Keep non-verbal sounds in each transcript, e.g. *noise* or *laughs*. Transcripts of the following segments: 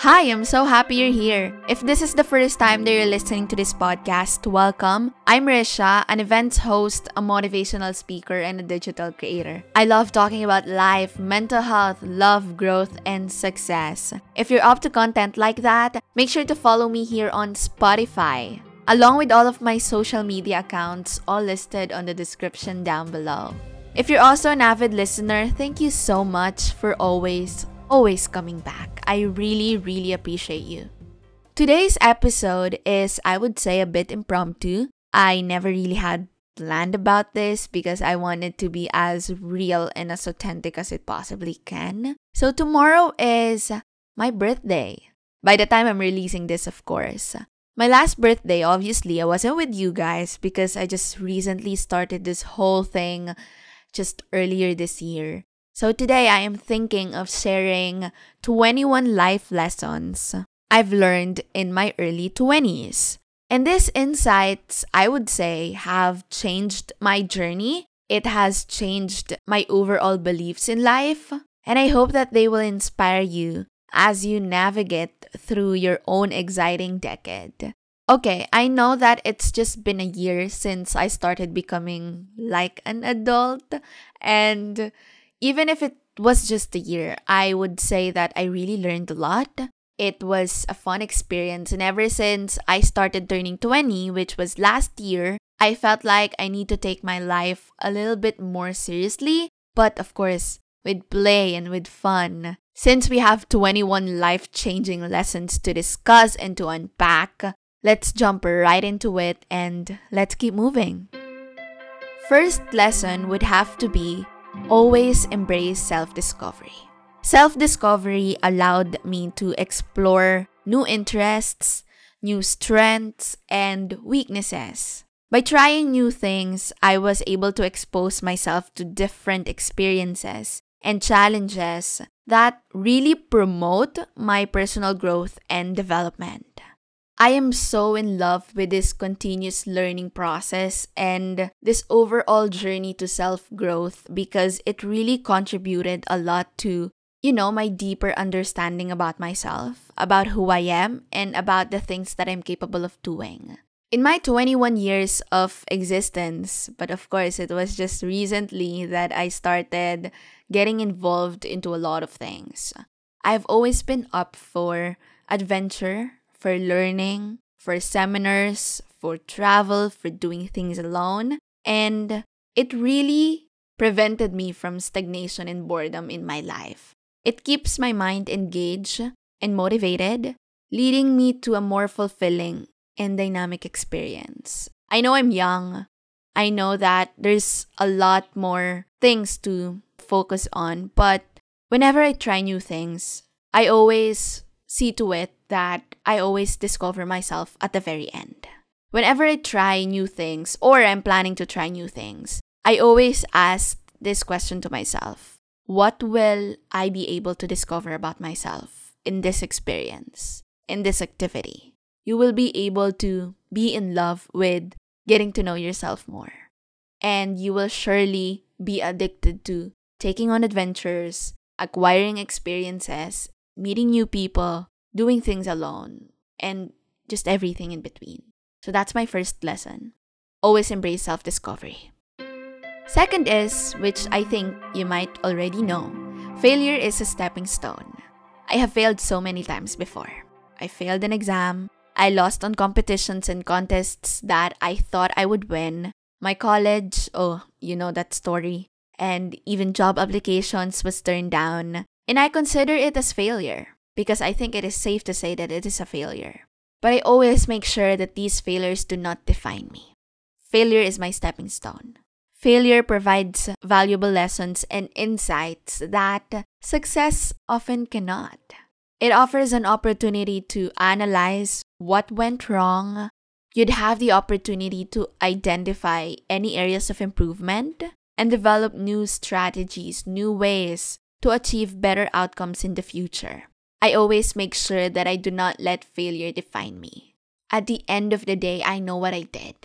Hi, I'm so happy you're here. If this is the first time that you're listening to this podcast, welcome. I'm Risha, an events host, a motivational speaker, and a digital creator. I love talking about life, mental health, love, growth, and success. If you're up to content like that, make sure to follow me here on Spotify, along with all of my social media accounts, all listed on the description down below. If you're also an avid listener, thank you so much for always, always coming back. I really, really appreciate you. Today's episode is, I would say, a bit impromptu. I never really had planned about this because I wanted to be as real and as authentic as it possibly can. So, tomorrow is my birthday. By the time I'm releasing this, of course. My last birthday, obviously, I wasn't with you guys because I just recently started this whole thing just earlier this year. So today I am thinking of sharing 21 life lessons I've learned in my early 20s. And these insights, I would say, have changed my journey. It has changed my overall beliefs in life. And I hope that they will inspire you as you navigate through your own exciting decade. Okay, I know that it's just been a year since I started becoming like an adult. And even if it was just a year, I would say that I really learned a lot. It was a fun experience. And ever since I started turning 20, which was last year, I felt like I need to take my life a little bit more seriously. But of course, with play and with fun. Since we have 21 life changing lessons to discuss and to unpack, Let's jump right into it and let's keep moving. First lesson would have to be always embrace self discovery. Self discovery allowed me to explore new interests, new strengths, and weaknesses. By trying new things, I was able to expose myself to different experiences and challenges that really promote my personal growth and development. I am so in love with this continuous learning process and this overall journey to self growth because it really contributed a lot to, you know, my deeper understanding about myself, about who I am, and about the things that I'm capable of doing. In my 21 years of existence, but of course, it was just recently that I started getting involved into a lot of things. I've always been up for adventure, for learning, for seminars, for travel, for doing things alone. And it really prevented me from stagnation and boredom in my life. It keeps my mind engaged and motivated, leading me to a more fulfilling and dynamic experience. I know I'm young. I know that there's a lot more things to focus on, but whenever I try new things, I always see to it that I always discover myself at the very end. Whenever I try new things or I'm planning to try new things, I always ask this question to myself What will I be able to discover about myself in this experience, in this activity? You will be able to be in love with getting to know yourself more. And you will surely be addicted to taking on adventures, acquiring experiences, meeting new people, doing things alone, and just everything in between. So that's my first lesson. Always embrace self discovery. Second is, which I think you might already know, failure is a stepping stone. I have failed so many times before. I failed an exam. I lost on competitions and contests that I thought I would win. My college, oh, you know that story. And even job applications was turned down. And I consider it as failure because I think it is safe to say that it is a failure. But I always make sure that these failures do not define me. Failure is my stepping stone. Failure provides valuable lessons and insights that success often cannot. It offers an opportunity to analyze what went wrong. You'd have the opportunity to identify any areas of improvement and develop new strategies, new ways to achieve better outcomes in the future. I always make sure that I do not let failure define me. At the end of the day, I know what I did.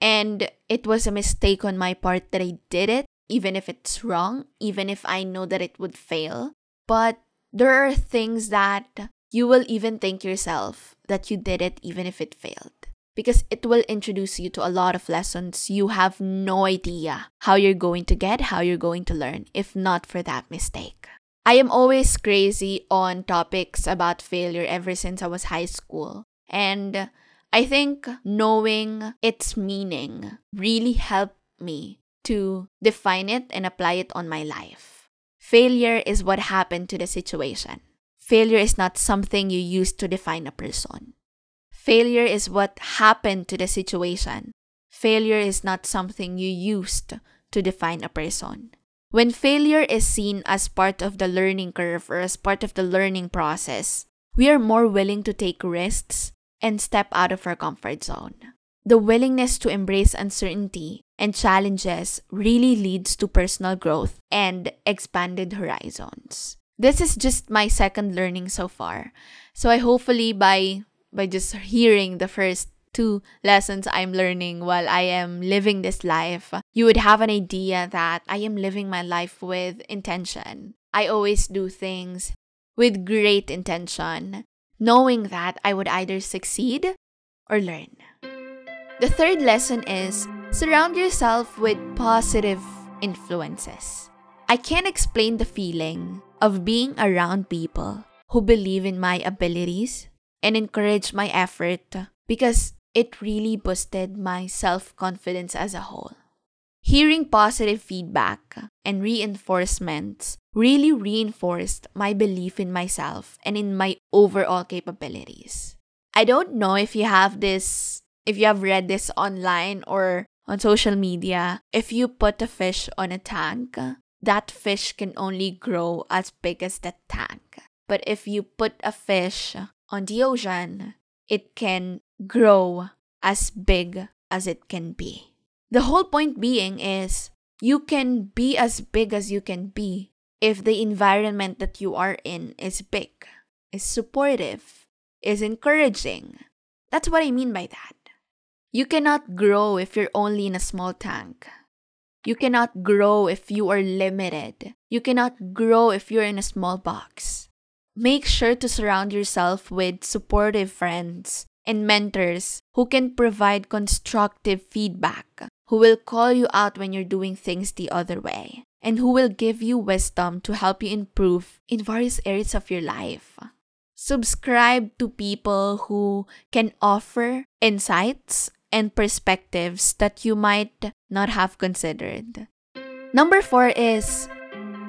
And it was a mistake on my part that I did it, even if it's wrong, even if I know that it would fail. But there are things that you will even thank yourself that you did it even if it failed. Because it will introduce you to a lot of lessons you have no idea how you're going to get, how you're going to learn, if not for that mistake. I am always crazy on topics about failure ever since I was high school. And I think knowing its meaning really helped me to define it and apply it on my life. Failure is what happened to the situation. Failure is not something you use to define a person. Failure is what happened to the situation. Failure is not something you used to define a person. When failure is seen as part of the learning curve or as part of the learning process, we are more willing to take risks and step out of our comfort zone. The willingness to embrace uncertainty and challenges really leads to personal growth and expanded horizons. This is just my second learning so far. So I hopefully by by just hearing the first two lessons I'm learning while I am living this life, you would have an idea that I am living my life with intention. I always do things with great intention knowing that I would either succeed or learn. The third lesson is surround yourself with positive influences. I can't explain the feeling of being around people who believe in my abilities and encourage my effort because it really boosted my self confidence as a whole. Hearing positive feedback and reinforcements really reinforced my belief in myself and in my overall capabilities. I don't know if you have this, if you have read this online or on social media. If you put a fish on a tank, that fish can only grow as big as the tank. But if you put a fish on the ocean, it can grow as big as it can be. The whole point being is you can be as big as you can be if the environment that you are in is big, is supportive, is encouraging. That's what I mean by that. You cannot grow if you're only in a small tank. You cannot grow if you are limited. You cannot grow if you're in a small box. Make sure to surround yourself with supportive friends and mentors who can provide constructive feedback who will call you out when you're doing things the other way, and who will give you wisdom to help you improve in various areas of your life. Subscribe to people who can offer insights and perspectives that you might not have considered. Number four is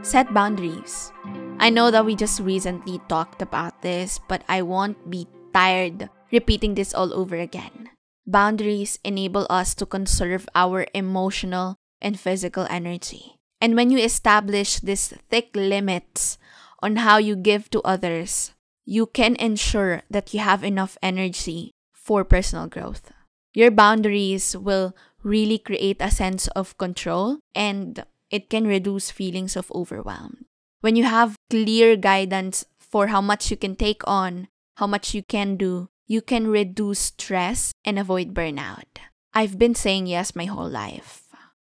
set boundaries. I know that we just recently talked about this, but I won't be tired repeating this all over again. Boundaries enable us to conserve our emotional and physical energy. And when you establish these thick limits on how you give to others, you can ensure that you have enough energy for personal growth. Your boundaries will really create a sense of control and it can reduce feelings of overwhelm. When you have clear guidance for how much you can take on, how much you can do, you can reduce stress and avoid burnout. I've been saying yes my whole life.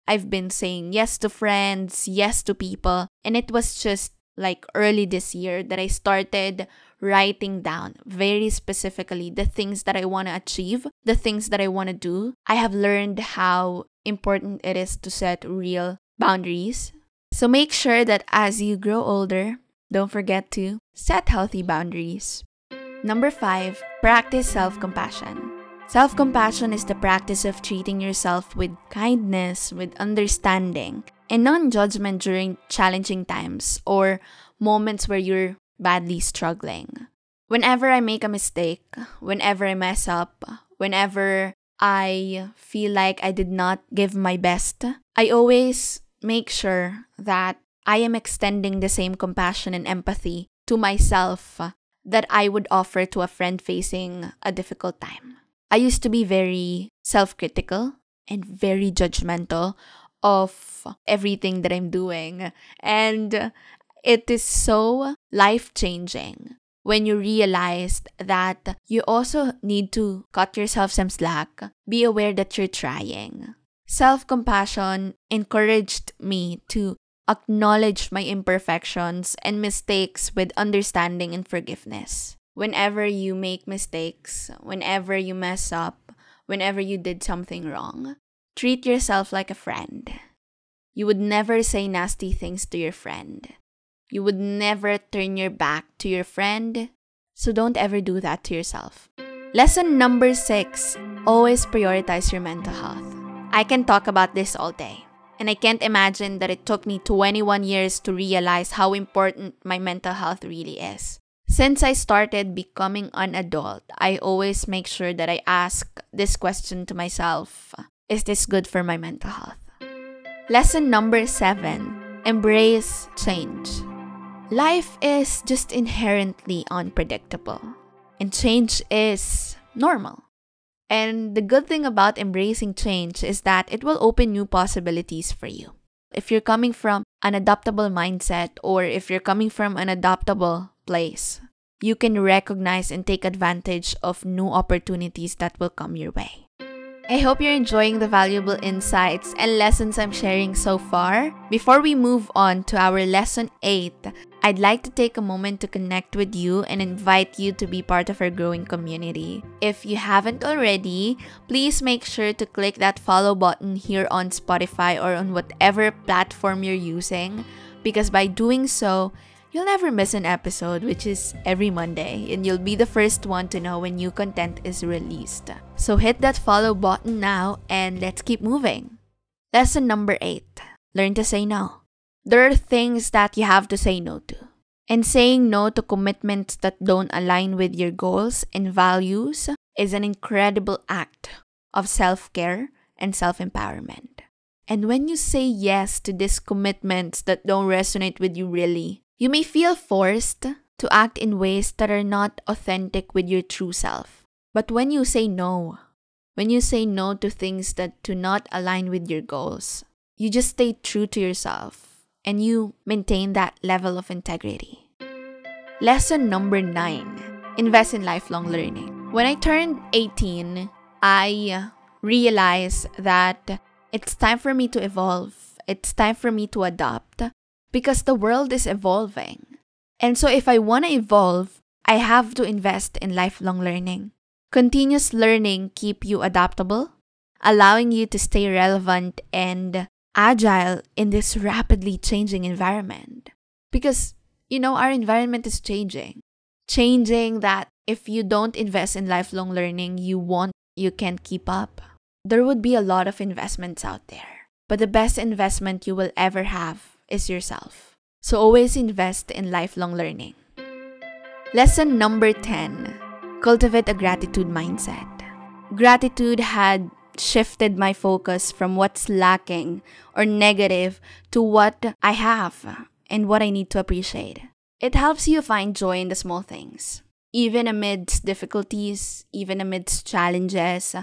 I've been saying yes to friends, yes to people, and it was just like early this year that I started writing down very specifically the things that I want to achieve, the things that I want to do. I have learned how important it is to set real boundaries. So make sure that as you grow older, don't forget to set healthy boundaries. Number five, practice self compassion. Self compassion is the practice of treating yourself with kindness, with understanding, and non judgment during challenging times or moments where you're badly struggling. Whenever I make a mistake, whenever I mess up, whenever I feel like I did not give my best, I always make sure that I am extending the same compassion and empathy to myself that I would offer to a friend facing a difficult time. I used to be very self critical and very judgmental of everything that I'm doing. And it is so life changing when you realize that you also need to cut yourself some slack, be aware that you're trying. Self compassion encouraged me to acknowledge my imperfections and mistakes with understanding and forgiveness. whenever you make mistakes, whenever you mess up, whenever you did something wrong, treat yourself like a friend. You would never say nasty things to your friend. You would never turn your back to your friend. So don't ever do that to yourself. Lesson number six always prioritize your mental health. I can talk about this all day. And I can't imagine that it took me 21 years to realize how important my mental health really is. Since I started becoming an adult, I always make sure that I ask this question to myself Is this good for my mental health? Lesson number seven Embrace change. Life is just inherently unpredictable, and change is normal. And the good thing about embracing change is that it will open new possibilities for you. If you're coming from an adaptable mindset or if you're coming from an adaptable place, you can recognize and take advantage of new opportunities that will come your way. I hope you're enjoying the valuable insights and lessons I'm sharing so far. Before we move on to our lesson 8, I'd like to take a moment to connect with you and invite you to be part of our growing community. If you haven't already, please make sure to click that follow button here on Spotify or on whatever platform you're using because by doing so, You'll never miss an episode, which is every Monday, and you'll be the first one to know when new content is released. So hit that follow button now, and let's keep moving. Lesson number 8 Learn to say no. There are things that you have to say no to. And saying no to commitments that don't align with your goals and values is an incredible act of self care and self empowerment. And when you say yes to these commitments that don't resonate with you really, you may feel forced to act in ways that are not authentic with your true self. But when you say no, when you say no to things that do not align with your goals, you just stay true to yourself and you maintain that level of integrity. Lesson number nine invest in lifelong learning. When I turned 18, I realized that it's time for me to evolve, it's time for me to adopt, because the world is evolving. And so, if I want to evolve, I have to invest in lifelong learning. Continuous learning keep you adaptable, allowing you to stay relevant and agile in this rapidly changing environment. Because, you know, our environment is changing. Changing that if you don't invest in lifelong learning, you won't, you can't keep up. There would be a lot of investments out there. But the best investment you will ever have is yourself. So always invest in lifelong learning. Lesson number 10 Cultivate a gratitude mindset. Gratitude had shifted my focus from what's lacking or negative to what I have and what I need to appreciate. It helps you find joy in the small things. Even amidst difficulties, even amidst challenges,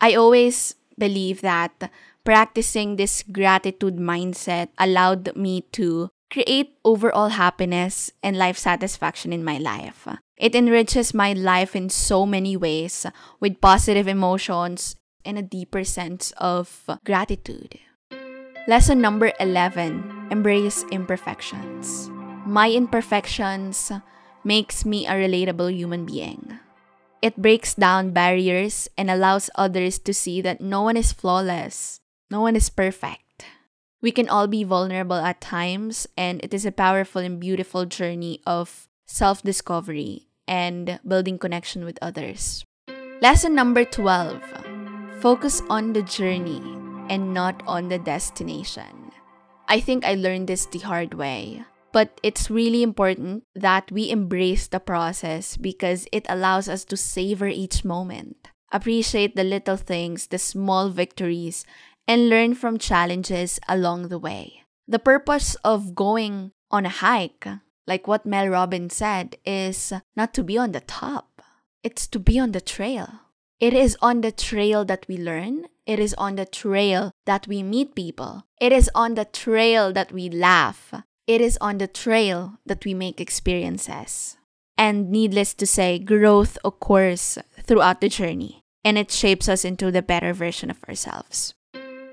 I always believe that practicing this gratitude mindset allowed me to create overall happiness and life satisfaction in my life. It enriches my life in so many ways with positive emotions and a deeper sense of gratitude. Lesson number 11 Embrace imperfections. My imperfections makes me a relatable human being. It breaks down barriers and allows others to see that no one is flawless no one is perfect. We can all be vulnerable at times, and it is a powerful and beautiful journey of self discovery and building connection with others. Lesson number 12 Focus on the journey and not on the destination. I think I learned this the hard way, but it's really important that we embrace the process because it allows us to savor each moment. Appreciate the little things, the small victories, and learn from challenges along the way. The purpose of going on a hike, like what Mel Robbins said, is not to be on the top, it's to be on the trail. It is on the trail that we learn. It is on the trail that we meet people. It is on the trail that we laugh. It is on the trail that we make experiences. And needless to say, growth occurs throughout the journey and it shapes us into the better version of ourselves.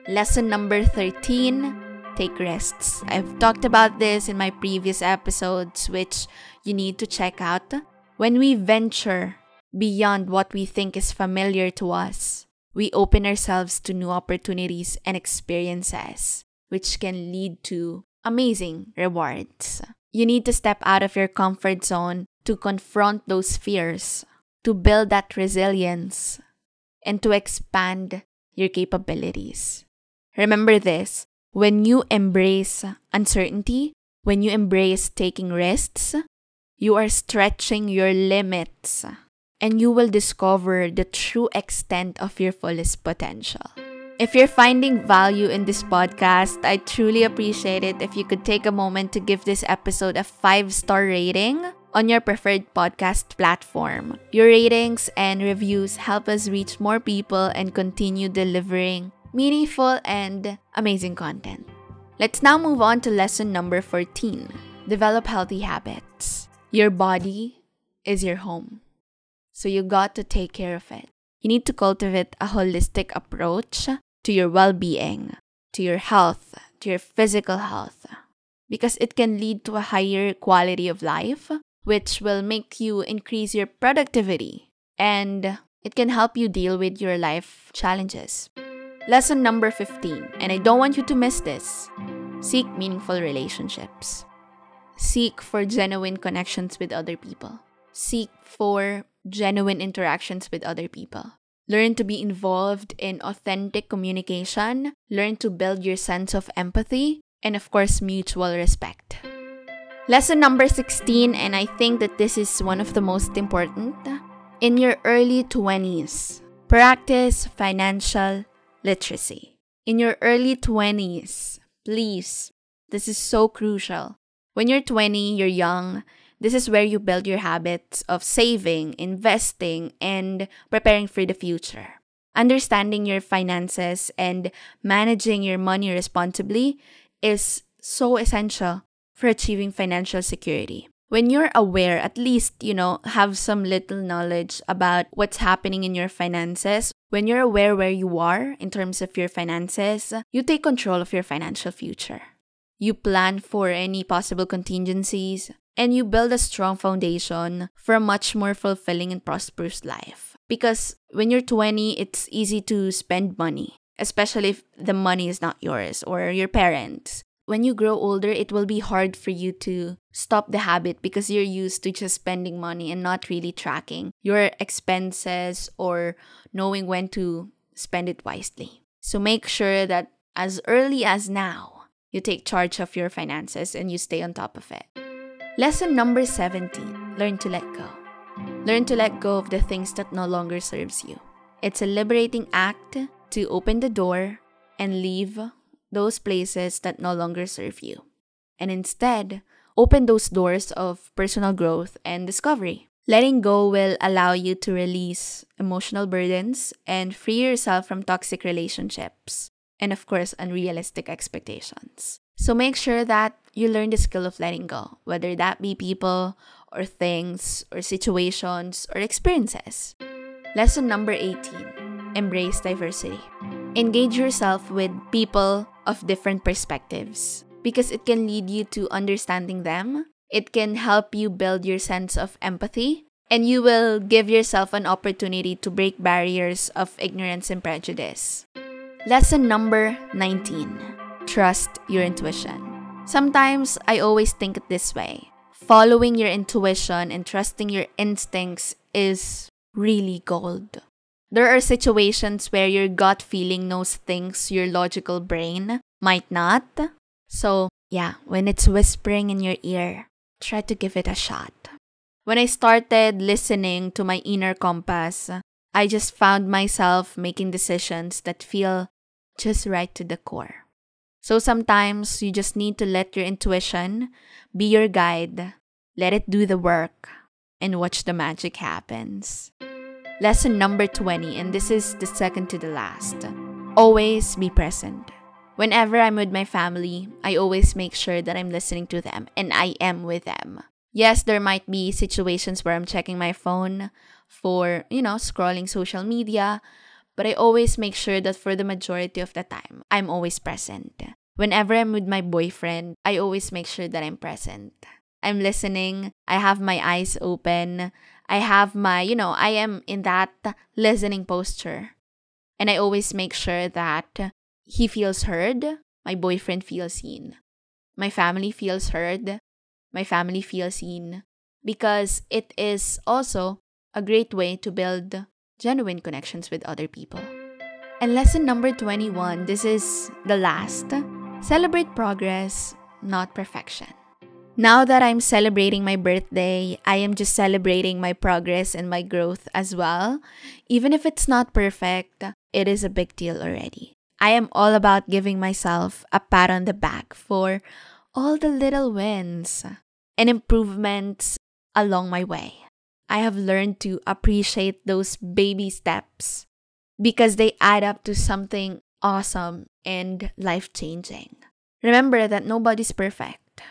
Lesson number 13 take rests. I've talked about this in my previous episodes, which you need to check out. When we venture beyond what we think is familiar to us, we open ourselves to new opportunities and experiences, which can lead to amazing rewards. You need to step out of your comfort zone to confront those fears, to build that resilience, and to expand your capabilities. Remember this when you embrace uncertainty, when you embrace taking risks, you are stretching your limits and you will discover the true extent of your fullest potential. If you're finding value in this podcast, I truly appreciate it if you could take a moment to give this episode a five star rating on your preferred podcast platform. Your ratings and reviews help us reach more people and continue delivering meaningful and amazing content. Let's now move on to lesson number 14 develop healthy habits. Your body is your home, so you got to take care of it. You need to cultivate a holistic approach to your well being, to your health, to your physical health, because it can lead to a higher quality of life, which will make you increase your productivity and it can help you deal with your life challenges. Lesson number 15, and I don't want you to miss this seek meaningful relationships. Seek for genuine connections with other people. Seek for genuine interactions with other people. Learn to be involved in authentic communication. Learn to build your sense of empathy. And of course, mutual respect. Lesson number 16, and I think that this is one of the most important. In your early 20s, practice financial literacy. In your early 20s, please, this is so crucial. When you're 20, you're young, this is where you build your habits of saving, investing, and preparing for the future. Understanding your finances and managing your money responsibly is so essential for achieving financial security. When you're aware, at least, you know, have some little knowledge about what's happening in your finances, when you're aware where you are in terms of your finances, you take control of your financial future. You plan for any possible contingencies, and you build a strong foundation for a much more fulfilling and prosperous life. Because when you're 20, it's easy to spend money, especially if the money is not yours or your parents. When you grow older, it will be hard for you to stop the habit because you're used to just spending money and not really tracking your expenses or knowing when to spend it wisely. So make sure that as early as now, you take charge of your finances and you stay on top of it. Lesson number 17 Learn to let go. Learn to let go of the things that no longer serves you. It's a liberating act to open the door and leave those places that no longer serve you. And instead, open those doors of personal growth and discovery. Letting go will allow you to release emotional burdens and free yourself from toxic relationships and, of course, unrealistic expectations. So make sure that you learn the skill of letting go, whether that be people or things or situations or experiences. Lesson number 18 Embrace diversity. Engage yourself with people of different perspectives because it can lead you to understanding them. It can help you build your sense of empathy, and you will give yourself an opportunity to break barriers of ignorance and prejudice. Lesson number 19 trust your intuition. Sometimes I always think it this way following your intuition and trusting your instincts is really gold. There are situations where your gut feeling knows things your logical brain might not. So, yeah, when it's whispering in your ear, try to give it a shot. When I started listening to my inner compass, I just found myself making decisions that feel just right to the core. So sometimes you just need to let your intuition be your guide, let it do the work, and watch the magic happens. Lesson number 20, and this is the second to the last. Always be present. Whenever I'm with my family, I always make sure that I'm listening to them and I am with them. Yes, there might be situations where I'm checking my phone for, you know, scrolling social media, but I always make sure that for the majority of the time, I'm always present. Whenever I'm with my boyfriend, I always make sure that I'm present. I'm listening, I have my eyes open, I have my, you know, I am in that listening posture. And I always make sure that he feels heard, my boyfriend feels seen, my family feels heard, my family feels seen, because it is also a great way to build genuine connections with other people. And lesson number 21 this is the last celebrate progress, not perfection. Now that I'm celebrating my birthday, I am just celebrating my progress and my growth as well. Even if it's not perfect, it is a big deal already. I am all about giving myself a pat on the back for all the little wins and improvements along my way. I have learned to appreciate those baby steps because they add up to something awesome and life changing. Remember that nobody's perfect.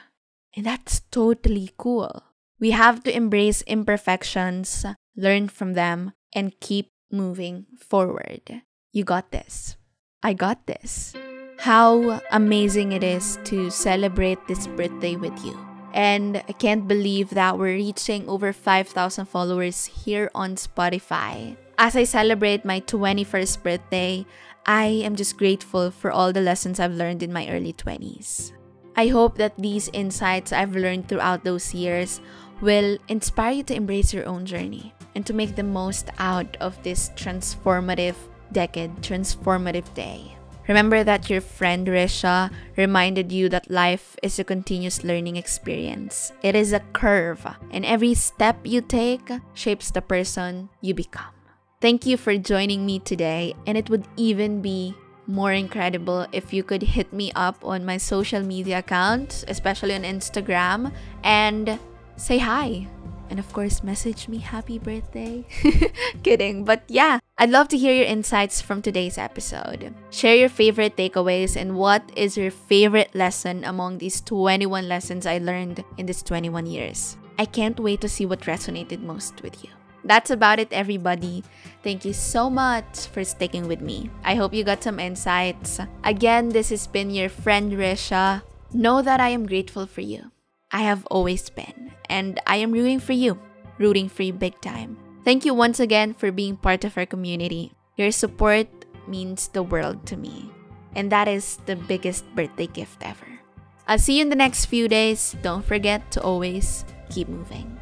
And that's totally cool. We have to embrace imperfections, learn from them, and keep moving forward. You got this. I got this. How amazing it is to celebrate this birthday with you. And I can't believe that we're reaching over 5,000 followers here on Spotify. As I celebrate my 21st birthday, I am just grateful for all the lessons I've learned in my early 20s. I hope that these insights I've learned throughout those years will inspire you to embrace your own journey and to make the most out of this transformative decade, transformative day. Remember that your friend Risha reminded you that life is a continuous learning experience. It is a curve, and every step you take shapes the person you become. Thank you for joining me today, and it would even be more incredible if you could hit me up on my social media accounts, especially on Instagram, and say hi. And of course, message me happy birthday. *laughs* Kidding. But yeah, I'd love to hear your insights from today's episode. Share your favorite takeaways and what is your favorite lesson among these 21 lessons I learned in these 21 years. I can't wait to see what resonated most with you. That's about it, everybody. Thank you so much for sticking with me. I hope you got some insights. Again, this has been your friend Risha. Know that I am grateful for you. I have always been, and I am rooting for you, rooting for you big time. Thank you once again for being part of our community. Your support means the world to me, and that is the biggest birthday gift ever. I'll see you in the next few days. Don't forget to always keep moving.